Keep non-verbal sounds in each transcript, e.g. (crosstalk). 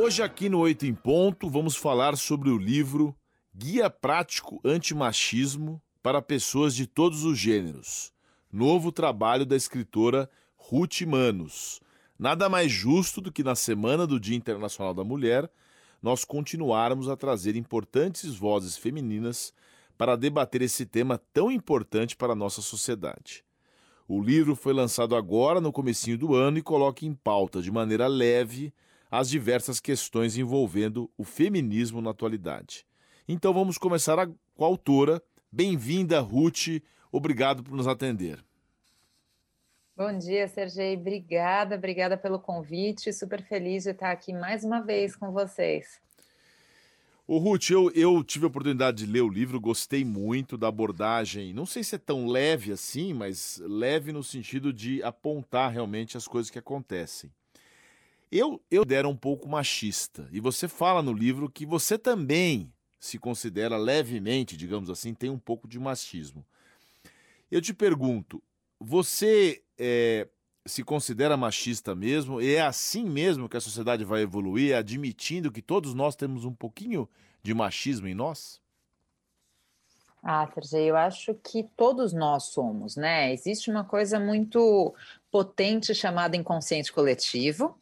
Hoje, aqui no Oito em Ponto, vamos falar sobre o livro Guia Prático Antimachismo para Pessoas de Todos os Gêneros. Novo trabalho da escritora Ruth Manos. Nada mais justo do que na semana do Dia Internacional da Mulher nós continuarmos a trazer importantes vozes femininas para debater esse tema tão importante para a nossa sociedade. O livro foi lançado agora no comecinho do ano e coloca em pauta de maneira leve as diversas questões envolvendo o feminismo na atualidade. Então vamos começar a, com a autora. Bem-vinda, Ruth. Obrigado por nos atender. Bom dia, Sergei. Obrigada, obrigada pelo convite. Super feliz de estar aqui mais uma vez com vocês. O Ruth, eu, eu tive a oportunidade de ler o livro, gostei muito da abordagem. Não sei se é tão leve assim, mas leve no sentido de apontar realmente as coisas que acontecem. Eu, eu era um pouco machista, e você fala no livro que você também se considera levemente, digamos assim, tem um pouco de machismo. Eu te pergunto, você é, se considera machista mesmo? E é assim mesmo que a sociedade vai evoluir, admitindo que todos nós temos um pouquinho de machismo em nós? Ah, Sergei, eu acho que todos nós somos, né? Existe uma coisa muito potente chamada inconsciente coletivo,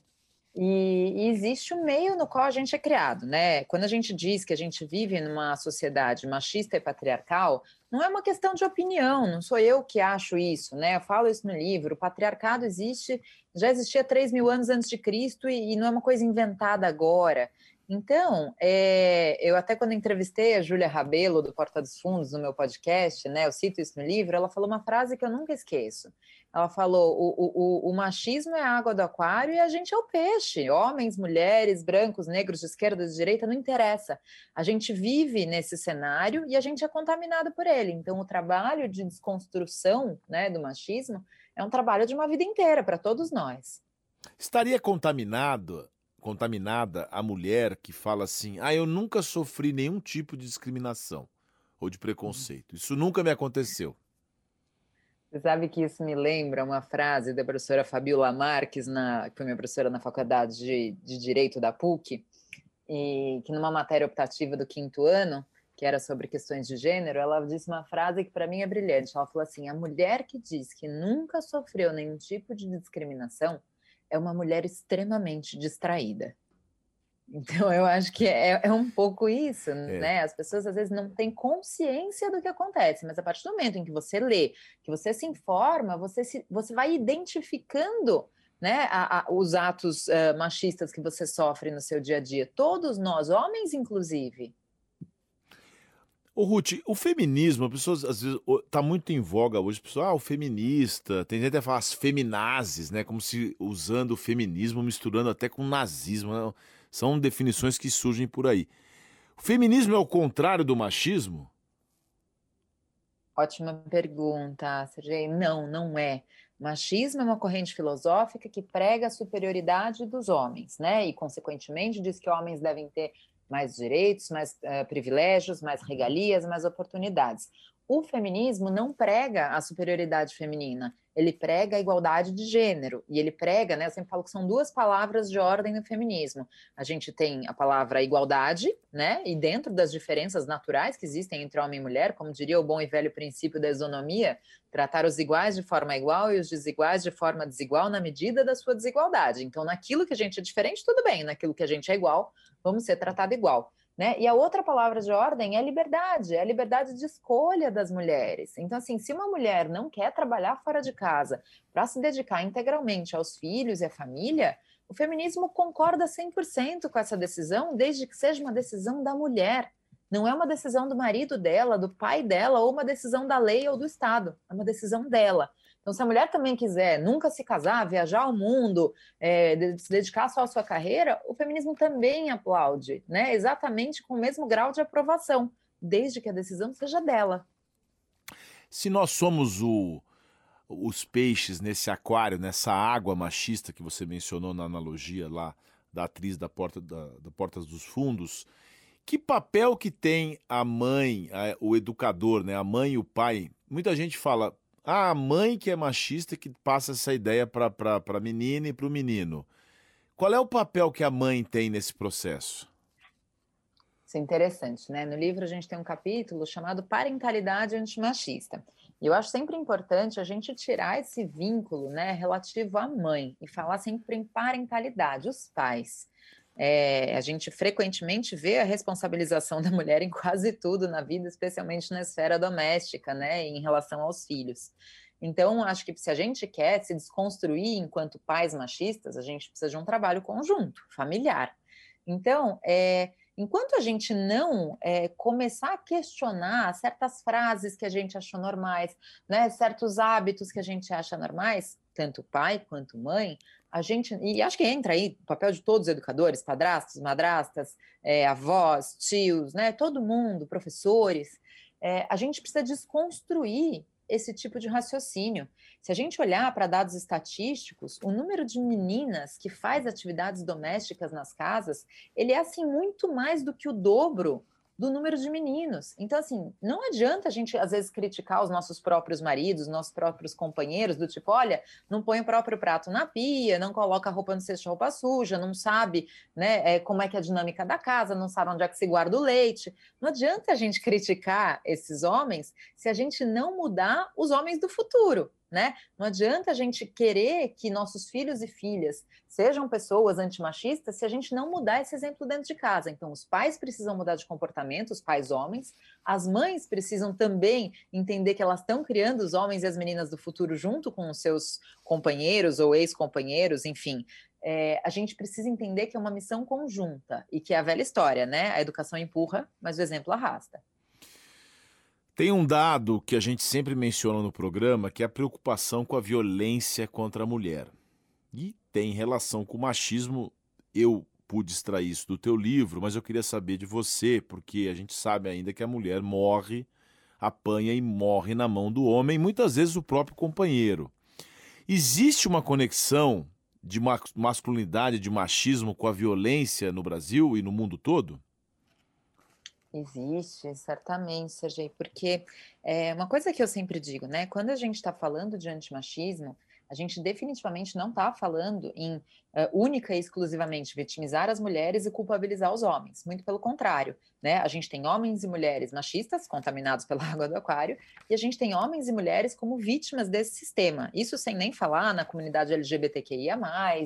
e, e, existe o meio no qual a gente é criado, né? Quando a gente diz que a gente vive numa sociedade machista e patriarcal, não é uma questão de opinião, não sou eu que acho isso, né? Eu falo isso no livro. O patriarcado existe, já existia 3 mil anos antes de Cristo e, e não é uma coisa inventada agora. Então, é, eu até quando entrevistei a Júlia Rabelo, do Porta dos Fundos, no meu podcast, né, eu cito isso no livro, ela falou uma frase que eu nunca esqueço. Ela falou: o, o, o, machismo é a água do aquário e a gente é o peixe. Homens, mulheres, brancos, negros, de esquerda, de direita, não interessa. A gente vive nesse cenário e a gente é contaminado por ele. Então, o trabalho de desconstrução né, do machismo é um trabalho de uma vida inteira para todos nós. Estaria contaminado contaminada a mulher que fala assim: ah, eu nunca sofri nenhum tipo de discriminação ou de preconceito. Isso nunca me aconteceu. Você sabe que isso me lembra uma frase da professora Fabiola Marques, na, que foi minha professora na faculdade de, de Direito da PUC, e que numa matéria optativa do quinto ano, que era sobre questões de gênero, ela disse uma frase que para mim é brilhante. Ela falou assim: a mulher que diz que nunca sofreu nenhum tipo de discriminação é uma mulher extremamente distraída. Então, eu acho que é, é um pouco isso, é. né? As pessoas às vezes não têm consciência do que acontece, mas a partir do momento em que você lê, que você se informa, você, se, você vai identificando né, a, a, os atos uh, machistas que você sofre no seu dia a dia. Todos nós, homens inclusive. Ô Ruth, o feminismo, as pessoas às vezes tá muito em voga hoje, pessoal, ah, o feminista, tem gente até fala as feminazes, né, como se usando o feminismo misturando até com nazismo, né? são definições que surgem por aí. O feminismo é o contrário do machismo? Ótima pergunta, Sergei. Não, não é. Machismo é uma corrente filosófica que prega a superioridade dos homens, né? E, consequentemente, diz que homens devem ter mais direitos, mais uh, privilégios, mais regalias, mais oportunidades. O feminismo não prega a superioridade feminina, ele prega a igualdade de gênero. E ele prega, né? Eu sempre falo que são duas palavras de ordem no feminismo. A gente tem a palavra igualdade, né? E dentro das diferenças naturais que existem entre homem e mulher, como diria o bom e velho princípio da isonomia, tratar os iguais de forma igual e os desiguais de forma desigual na medida da sua desigualdade. Então, naquilo que a gente é diferente, tudo bem, naquilo que a gente é igual, vamos ser tratado igual. Né? E a outra palavra de ordem é liberdade, é a liberdade de escolha das mulheres. Então, assim, se uma mulher não quer trabalhar fora de casa para se dedicar integralmente aos filhos e à família, o feminismo concorda 100% com essa decisão, desde que seja uma decisão da mulher. Não é uma decisão do marido dela, do pai dela, ou uma decisão da lei ou do Estado. É uma decisão dela. Então, se a mulher também quiser nunca se casar, viajar ao mundo, é, se dedicar só à sua carreira, o feminismo também aplaude, né? Exatamente com o mesmo grau de aprovação, desde que a decisão seja dela. Se nós somos o, os peixes nesse aquário, nessa água machista que você mencionou na analogia lá da atriz da Porta da, da Portas dos Fundos, que papel que tem a mãe, a, o educador, né, a mãe e o pai? Muita gente fala, a mãe que é machista que passa essa ideia para a menina e para o menino. Qual é o papel que a mãe tem nesse processo? Isso é interessante, né? No livro a gente tem um capítulo chamado Parentalidade Antimachista. E eu acho sempre importante a gente tirar esse vínculo, né, relativo à mãe e falar sempre em parentalidade, os pais. É, a gente frequentemente vê a responsabilização (laughs) da mulher em quase tudo na vida, especialmente na esfera doméstica, né, em relação aos filhos. Então, acho que se a gente quer se desconstruir enquanto pais machistas, a gente precisa de um trabalho conjunto, familiar. Então, é, Enquanto a gente não é, começar a questionar certas frases que a gente achou normais, né, certos hábitos que a gente acha normais, tanto pai quanto mãe, a gente, e acho que entra aí o papel de todos os educadores, padrastos, madrastas, é, avós, tios, né, todo mundo, professores, é, a gente precisa desconstruir esse tipo de raciocínio. Se a gente olhar para dados estatísticos, o número de meninas que faz atividades domésticas nas casas, ele é assim muito mais do que o dobro do número de meninos. Então, assim, não adianta a gente, às vezes, criticar os nossos próprios maridos, nossos próprios companheiros, do tipo, olha, não põe o próprio prato na pia, não coloca a roupa no cesto de roupa suja, não sabe né, é, como é que é a dinâmica da casa, não sabe onde é que se guarda o leite. Não adianta a gente criticar esses homens se a gente não mudar os homens do futuro né? Não adianta a gente querer que nossos filhos e filhas sejam pessoas antimachistas se a gente não mudar esse exemplo dentro de casa. Então, os pais precisam mudar de comportamento, os pais homens, as mães precisam também entender que elas estão criando os homens e as meninas do futuro junto com os seus companheiros ou ex-companheiros, enfim. É, a gente precisa entender que é uma missão conjunta e que é a velha história, né? A educação empurra, mas o exemplo arrasta. Tem um dado que a gente sempre menciona no programa, que é a preocupação com a violência contra a mulher. E tem relação com o machismo. Eu pude extrair isso do teu livro, mas eu queria saber de você, porque a gente sabe ainda que a mulher morre, apanha e morre na mão do homem, muitas vezes o próprio companheiro. Existe uma conexão de masculinidade, de machismo com a violência no Brasil e no mundo todo? Existe, certamente, Sergei, porque é uma coisa que eu sempre digo, né? Quando a gente está falando de antimachismo, a gente definitivamente não está falando em uh, única e exclusivamente vitimizar as mulheres e culpabilizar os homens. Muito pelo contrário, né? A gente tem homens e mulheres machistas contaminados pela (laughs) água do aquário e a gente tem homens e mulheres como vítimas desse sistema. Isso sem nem falar na comunidade LGBTQIA+,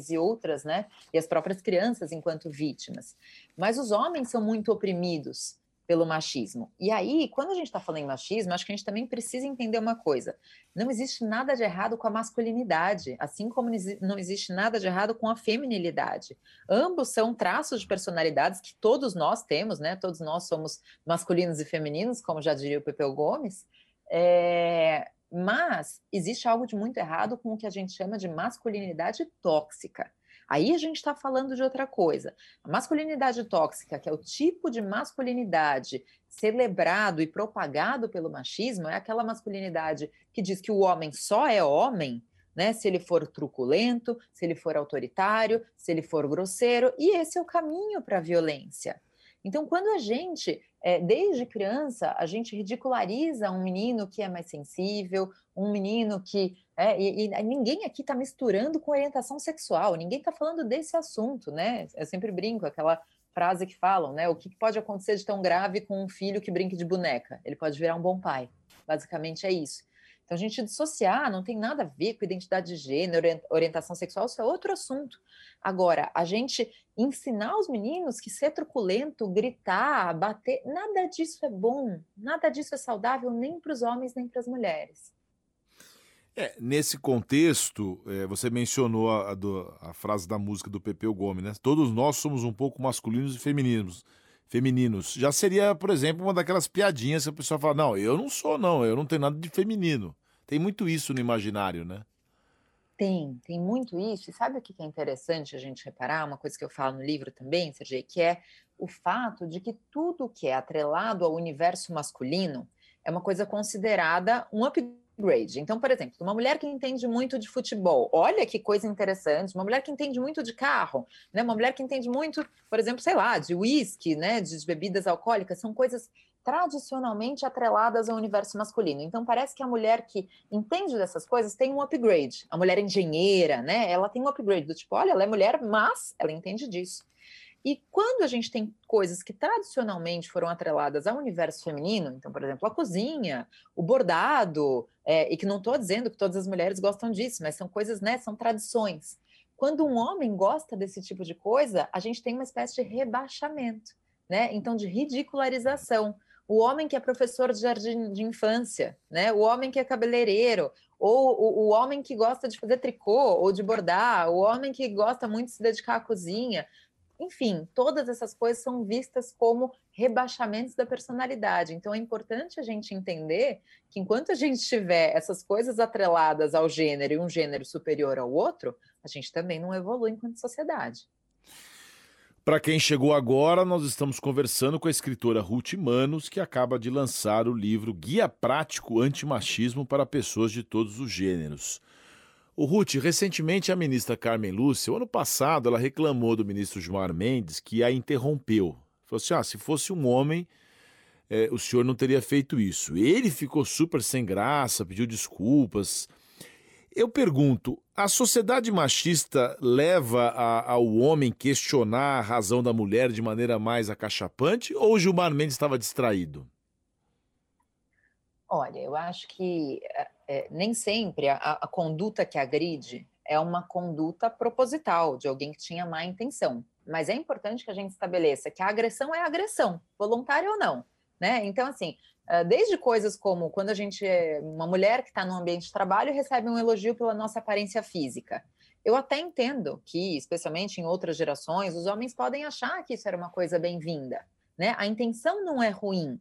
e outras, né? E as próprias crianças enquanto vítimas. Mas os homens são muito oprimidos pelo machismo. E aí, quando a gente está falando em machismo, acho que a gente também precisa entender uma coisa: não existe nada de errado com a masculinidade, assim como não existe nada de errado com a feminilidade. Ambos são traços de personalidades que todos nós temos, né? Todos nós somos masculinos e femininos, como já diria o Pepeu Gomes. É... Mas existe algo de muito errado com o que a gente chama de masculinidade tóxica. Aí a gente está falando de outra coisa. A masculinidade tóxica, que é o tipo de masculinidade celebrado e propagado pelo machismo, é aquela masculinidade que diz que o homem só é homem. Né, se ele for truculento, se ele for autoritário, se ele for grosseiro, e esse é o caminho para a violência. Então, quando a gente, é, desde criança, a gente ridiculariza um menino que é mais sensível, um menino que. É, e, e, ninguém aqui está misturando com orientação sexual, ninguém está falando desse assunto, né? Eu sempre brinco, aquela frase que falam, né? O que pode acontecer de tão grave com um filho que brinque de boneca? Ele pode virar um bom pai. Basicamente é isso. Então, a gente dissociar não tem nada a ver com identidade de gênero, orientação sexual, isso é outro assunto. Agora, a gente ensinar os meninos que ser truculento, gritar, bater, nada disso é bom, nada disso é saudável nem para os homens nem para as mulheres. É, nesse contexto, é, você mencionou a, a, a, frase da música do Pepeu Gomes, né? Todos nós somos um pouco masculinos e femininos. Femininos. Já seria, por exemplo, uma daquelas piadinhas que a pessoa fala: não, eu não sou, não, eu não tenho nada de feminino. Tem muito isso no imaginário, né? Tem, tem muito isso. E sabe o que é interessante a gente reparar? Uma coisa que eu falo no livro também, Sergei, que é o fato de que tudo que é atrelado ao universo masculino é uma coisa considerada um upgrade upgrade. Então, por exemplo, uma mulher que entende muito de futebol, olha que coisa interessante, uma mulher que entende muito de carro, né? Uma mulher que entende muito, por exemplo, sei lá, de uísque, né, de bebidas alcoólicas, são coisas tradicionalmente atreladas ao universo masculino. Então parece que a mulher que entende dessas coisas tem um upgrade. A mulher engenheira, né? Ela tem um upgrade do tipo, olha, ela é mulher, mas ela entende disso. E quando a gente tem coisas que tradicionalmente foram atreladas ao universo feminino, então, por exemplo, a cozinha, o bordado, é, e que não estou dizendo que todas as mulheres gostam disso, mas são coisas, né? São tradições. Quando um homem gosta desse tipo de coisa, a gente tem uma espécie de rebaixamento, né? Então, de ridicularização o homem que é professor de jardim de infância, né? O homem que é cabeleireiro, ou o, o, homem que gosta de fazer tricô ou de bordar, o homem que gosta muito de se dedicar à cozinha. Enfim, todas essas coisas são vistas como rebaixamentos da personalidade. Então é importante a gente entender que enquanto a gente tiver essas coisas atreladas ao gênero e um gênero superior ao outro, a gente também não evolui enquanto sociedade. Para quem chegou agora, nós estamos conversando com a escritora Ruth Manos, que acaba de lançar o livro Guia Prático Antimachismo para Pessoas de Todos os Gêneros. O Ruth, recentemente a ministra Carmen Lúcia, ano passado, ela reclamou do ministro Gilmar Mendes que a interrompeu. Falou assim: ah, se fosse um homem, é, o senhor não teria feito isso. Ele ficou super sem graça, pediu desculpas. Eu pergunto, a sociedade machista leva a, ao homem questionar a razão da mulher de maneira mais acachapante ou Gilmar Mendes estava distraído? Olha, eu acho que é, nem sempre a, a, conduta que agride é uma conduta proposital de alguém que tinha má intenção. Mas é importante que a gente estabeleça que a agressão é agressão, voluntária ou não. Né? Então, assim, ah, desde coisas como quando a gente é uma mulher que está no ambiente de trabalho recebe um elogio pela nossa aparência física. Eu até entendo que, especialmente em outras gerações, os homens podem achar que isso era uma coisa bem-vinda. Né? A intenção não é ruim,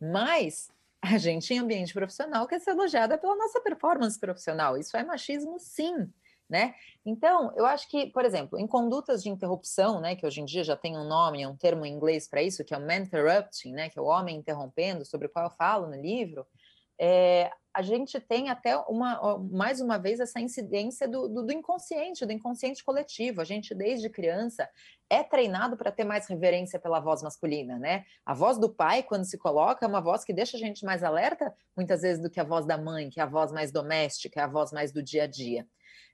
mas a gente, em ambiente profissional, quer ser elogiada pela nossa performance profissional. Isso é machismo, sim né? Então, eu acho que, por exemplo, em condutas de interrupção, né, que hoje em dia já tem um nome, um termo em inglês para isso, que é o man interrupting, né, que é o homem interrompendo, sobre o qual eu falo no livro, é, a gente tem até uma, mais uma vez essa incidência do, do, do, inconsciente, do inconsciente coletivo. A gente, desde criança, é treinado para ter mais reverência pela voz masculina, né? A voz do pai, quando se coloca, é uma voz que deixa a gente mais alerta, muitas vezes, do que a voz da mãe, que é a voz mais doméstica, é a voz mais do dia a dia.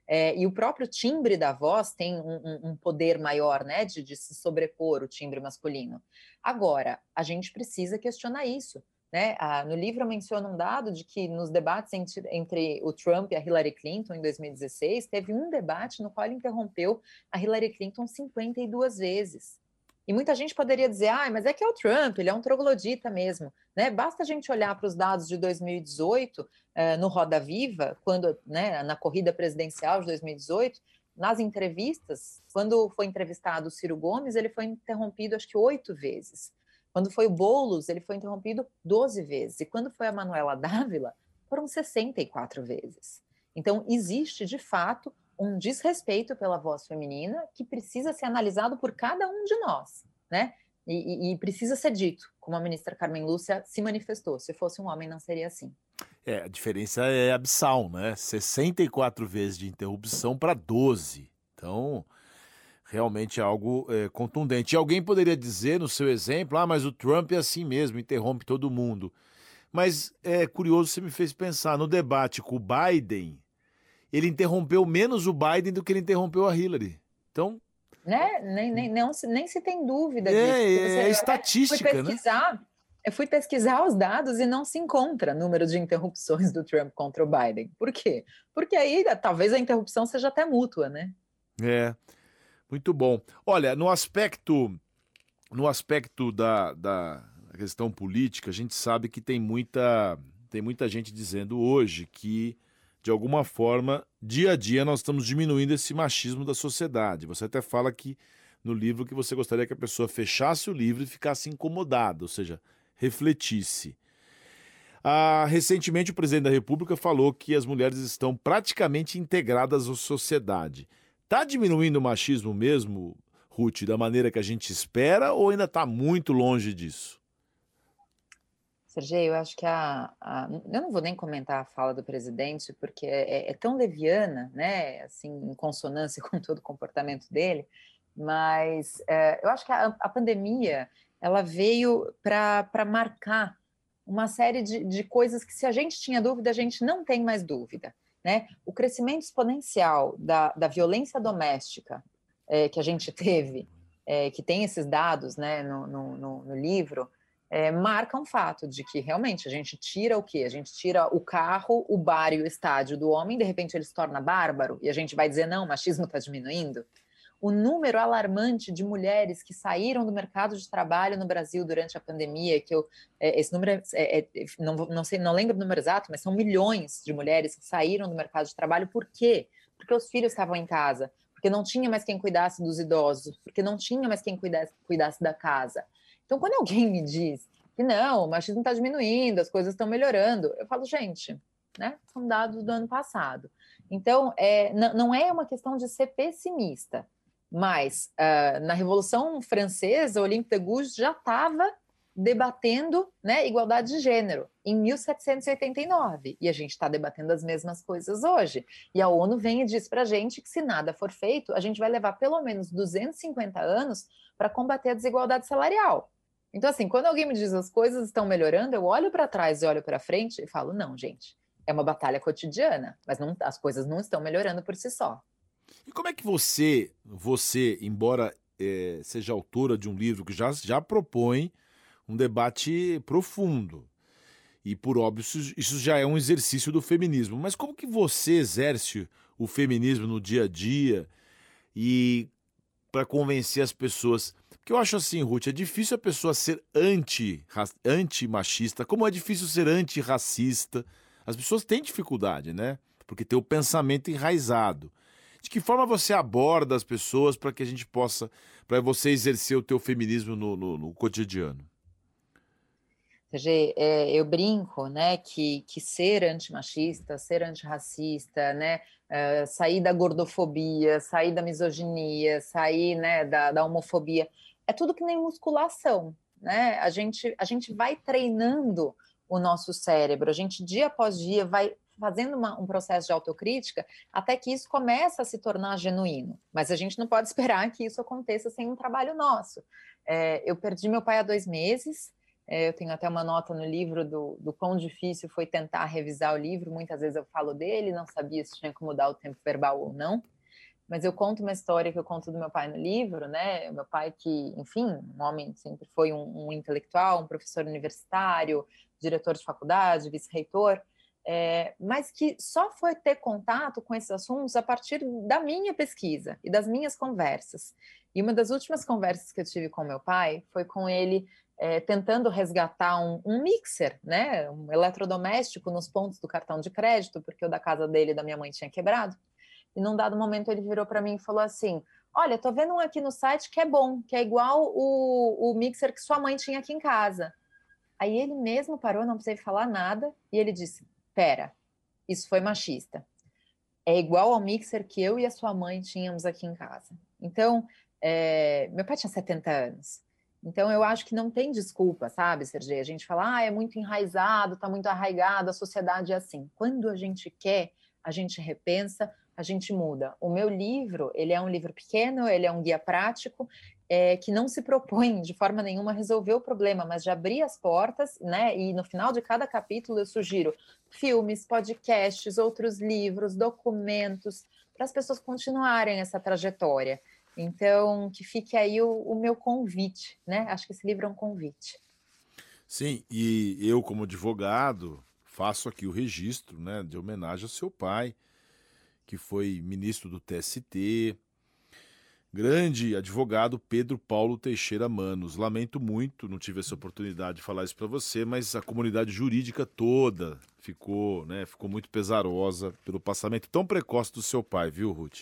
É, e o próprio timbre da voz tem um, um poder maior, né, de, de, se sobrepor o timbre masculino. Agora, a gente precisa questionar isso. Né? Ah, no livro eu menciono um dado de que nos debates entre, entre, o Trump e a Hillary Clinton em 2016, teve um debate no qual ele interrompeu a Hillary Clinton 52 vezes. E muita gente poderia dizer, ah, mas é que é o Trump, ele é um troglodita mesmo. Né? Basta a gente olhar para os dados de 2018, eh, no Roda Viva, quando, né, na corrida presidencial de 2018, nas entrevistas, quando foi entrevistado o Ciro Gomes, ele foi interrompido acho que oito vezes. Quando foi o Boulos, ele foi interrompido 12 vezes. E quando foi a Manuela Dávila, foram 64 vezes. Então, existe, de fato, um desrespeito pela voz feminina que precisa ser analisado por cada um de nós, né? E, e, e, precisa ser dito, como a ministra Carmen Lúcia se manifestou. Se fosse um homem, não seria assim. É, a diferença é abissal, né? 64 vezes de interrupção para 12. Então, realmente é algo é, contundente. E alguém poderia dizer, no seu exemplo, ah, mas o Trump é assim mesmo, interrompe todo mundo. Mas é curioso, você me fez pensar, no debate com o Biden, ele interrompeu menos o Biden do que ele interrompeu a Hillary. Então. Né? Nem, nem, não, nem se tem dúvida é, disso. Você, é, estatística, fui né? pesquisar, né? Eu fui pesquisar os dados e não se encontra número de interrupções do Trump contra o Biden. Por quê? Porque aí talvez a interrupção seja até mútua, né? É, muito bom. Olha, no aspecto, no aspecto da, da questão política, a gente sabe que tem muita, tem muita gente dizendo hoje que de alguma forma, dia a dia nós estamos diminuindo esse machismo da sociedade. Você até fala que no livro que você gostaria que a pessoa fechasse o livro e ficasse incomodada, ou seja, refletisse. Ah, recentemente, o presidente da República falou que as mulheres estão praticamente integradas à sociedade. Está diminuindo o machismo mesmo, Ruth, da maneira que a gente espera, ou ainda está muito longe disso? Sergei, eu acho que a, a, Eu não vou nem comentar a fala do presidente, porque é, é, tão leviana, né? Assim, em consonância (laughs) com todo o comportamento dele, mas é, eu acho que a, a pandemia ela veio para marcar uma série de, de coisas que, se a gente tinha dúvida, a gente não tem mais dúvida. Né? O crescimento exponencial da, da violência doméstica é, que a gente teve, é, que tem esses dados né, no, no, no livro, é, marca um fato de que realmente a gente tira o quê? A gente tira o carro, o bar e o estádio do homem, de repente ele se torna bárbaro e a gente vai dizer não, o machismo está diminuindo. O número alarmante de mulheres que saíram do mercado de trabalho no Brasil durante a pandemia, que eu, é, esse número é, é, é não, não sei, não lembro o número exato, mas são milhões de mulheres que saíram do mercado de trabalho. Por quê? Porque os filhos estavam em casa, porque não tinha mais quem cuidasse dos idosos, porque não tinha mais quem cuidasse, cuidasse da casa. Então, quando alguém me diz que não, o machismo está diminuindo, as coisas estão melhorando, eu falo, gente, né? São dados do ano passado. Então, é, não é uma questão de ser pessimista, mas uh, na Revolução Francesa, Olympe de Gouges já estava debatendo né, igualdade de gênero em 1789 e a gente está debatendo as mesmas coisas hoje. E a ONU vem e diz para a gente que se nada for feito, a gente vai levar pelo menos 250 anos para combater a desigualdade salarial. Então, assim, quando alguém me diz as coisas estão melhorando, eu olho para trás e olho para frente e falo: não, gente, é uma batalha cotidiana, mas não, as coisas não estão melhorando por si só. E como é que você, você, embora é, seja autora de um livro que já, já propõe um debate profundo, e por óbvio isso, isso já é um exercício do feminismo, mas como que você exerce o feminismo no dia a dia e para convencer as pessoas que eu acho assim, Ruth, é difícil a pessoa ser anti-machista, anti como é difícil ser antirracista. As pessoas têm dificuldade, né? Porque tem o pensamento enraizado. De que forma você aborda as pessoas para que a gente possa, para você exercer o teu feminismo no, no, no cotidiano? É, eu brinco, né, que, que ser antimachista, ser antirracista, né, uh, sair da gordofobia, sair da misoginia, sair, né, da, da homofobia, é tudo que nem musculação, né? A gente, a gente vai treinando o nosso cérebro, a gente dia após dia vai fazendo uma, um processo de autocrítica até que isso começa a se tornar genuíno. Mas a gente não pode (laughs) esperar que isso aconteça sem um trabalho nosso. É, eu perdi meu pai há dois meses. É, eu tenho até uma nota no livro do, do quão difícil foi tentar revisar o livro. Muitas vezes eu falo dele, não sabia se tinha que mudar o tempo verbal ou não mas eu conto uma história que eu conto do meu pai no livro, né? Meu pai que, enfim, um homem sempre foi um, um intelectual, um professor universitário, diretor de faculdade, vice-reitor, é, mas que só foi ter contato com esses assuntos a partir da minha pesquisa e das minhas conversas. E uma das últimas conversas que eu tive com meu pai foi com ele é, tentando resgatar um, um, mixer, né, um eletrodoméstico nos pontos do cartão de crédito, porque o da casa dele e da minha mãe tinha quebrado. E num dado momento ele virou para mim e falou assim: Olha, tô vendo um aqui no site que é bom, que é igual o, o mixer que sua mãe tinha aqui em casa. Aí ele mesmo parou, não precisei falar nada, e ele disse: Pera, isso foi machista. É igual ao mixer que eu e a sua mãe tínhamos aqui em casa. Então, é, meu pai tinha 70 anos. Então, eu acho que não tem desculpa, sabe, Sergei? A gente fala, ah, é muito enraizado, tá muito arraigado, a sociedade é assim. Quando a gente quer, a gente repensa, a gente muda. O meu livro, ele é um livro pequeno, ele é um guia prático, é, que não se propõe de forma nenhuma resolver o problema, mas de abrir as portas, né? E no final de cada capítulo eu sugiro filmes, podcasts, outros livros, documentos, para as pessoas continuarem essa trajetória. Então, que fique aí o, o meu convite, né? Acho que esse livro é um convite. Sim, e eu, como advogado, faço aqui o registro né, de homenagem ao seu pai, que foi ministro do TST, grande advogado Pedro Paulo Teixeira Manos. Lamento muito, não tive essa oportunidade de falar isso para você, mas a comunidade jurídica toda ficou, né, ficou muito pesarosa pelo passamento tão precoce do seu pai, viu, Ruth?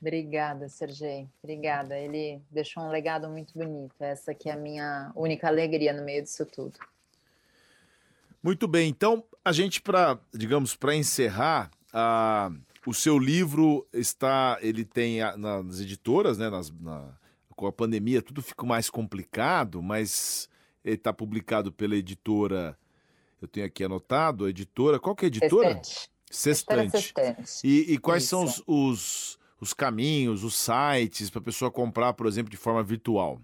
Obrigada, Sergei. Obrigada. Ele deixou um legado muito bonito. Essa que é a minha única alegria no meio disso tudo. Muito bem. Então, a gente para, digamos, para encerrar, a o seu livro está, ele tem nas editoras, né? Nas, na, com a pandemia tudo ficou mais complicado, mas Ele está publicado pela editora, eu tenho aqui anotado, a editora, qual que é a editora? Sextante. Sextante. E, e quais são Isso. os, os, os caminhos, os sites para a pessoa comprar, por exemplo, de forma virtual?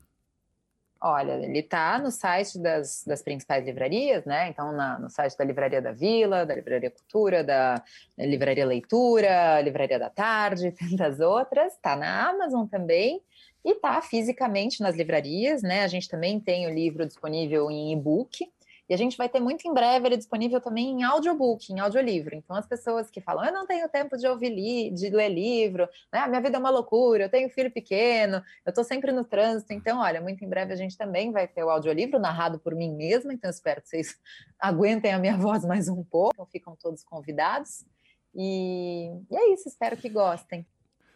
Olha, ele está no site das, das principais livrarias, né? Então, na- no site da Livraria da Vila, da Livraria Cultura, da Livraria Leitura, Livraria da Tarde, (laughs) tantas outras. Está na Amazon também e está fisicamente nas livrarias, né? A gente também tem o livro disponível em e-book. E a gente vai ter muito em breve ele disponível também em audiobook, em audiolivro. Então, as pessoas que falam, eu não tenho tempo de ouvir, li de ler livro, né? A minha vida é uma loucura, eu tenho filho pequeno, eu estou sempre no trânsito. Então, olha, muito em breve a gente também vai ter o audiolivro narrado por mim mesma. Então, espero que vocês (laughs) aguentem a minha voz mais um pouco. Então, ficam todos convidados. E, e é isso, espero que gostem.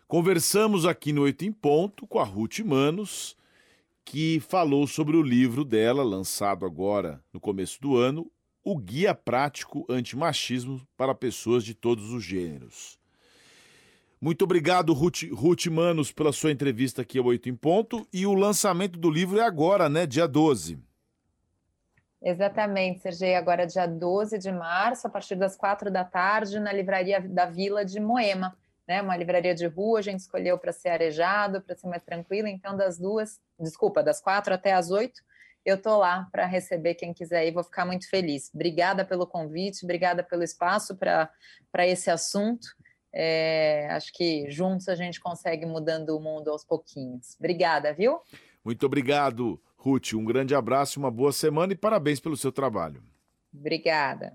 Conversamos aqui no Oito em Ponto com a Ruth Manos, que falou sobre o livro dela, lançado agora no começo do ano, O Guia Prático Antimachismo para Pessoas de Todos os Gêneros. Muito obrigado, Ruth, Ruth Manos, pela sua entrevista aqui ao Oito em Ponto. E o lançamento do livro é agora, né? Dia 12. Exatamente, Sergei. Agora, dia 12 de março, a partir das quatro da tarde, na Livraria da Vila de Moema. Né, uma livraria de rua, a gente escolheu para ser arejado, para ser mais tranquilo. Então, das duas, desculpa, das quatro até as oito, eu tô lá para receber quem quiser ir. Vou ficar muito feliz. Obrigada pelo convite, obrigada pelo espaço para esse assunto. É, acho que juntos a gente consegue mudando o mundo aos pouquinhos. Obrigada, viu? Muito obrigado, Ruth. Um grande abraço, uma boa semana e parabéns pelo seu trabalho. Obrigada.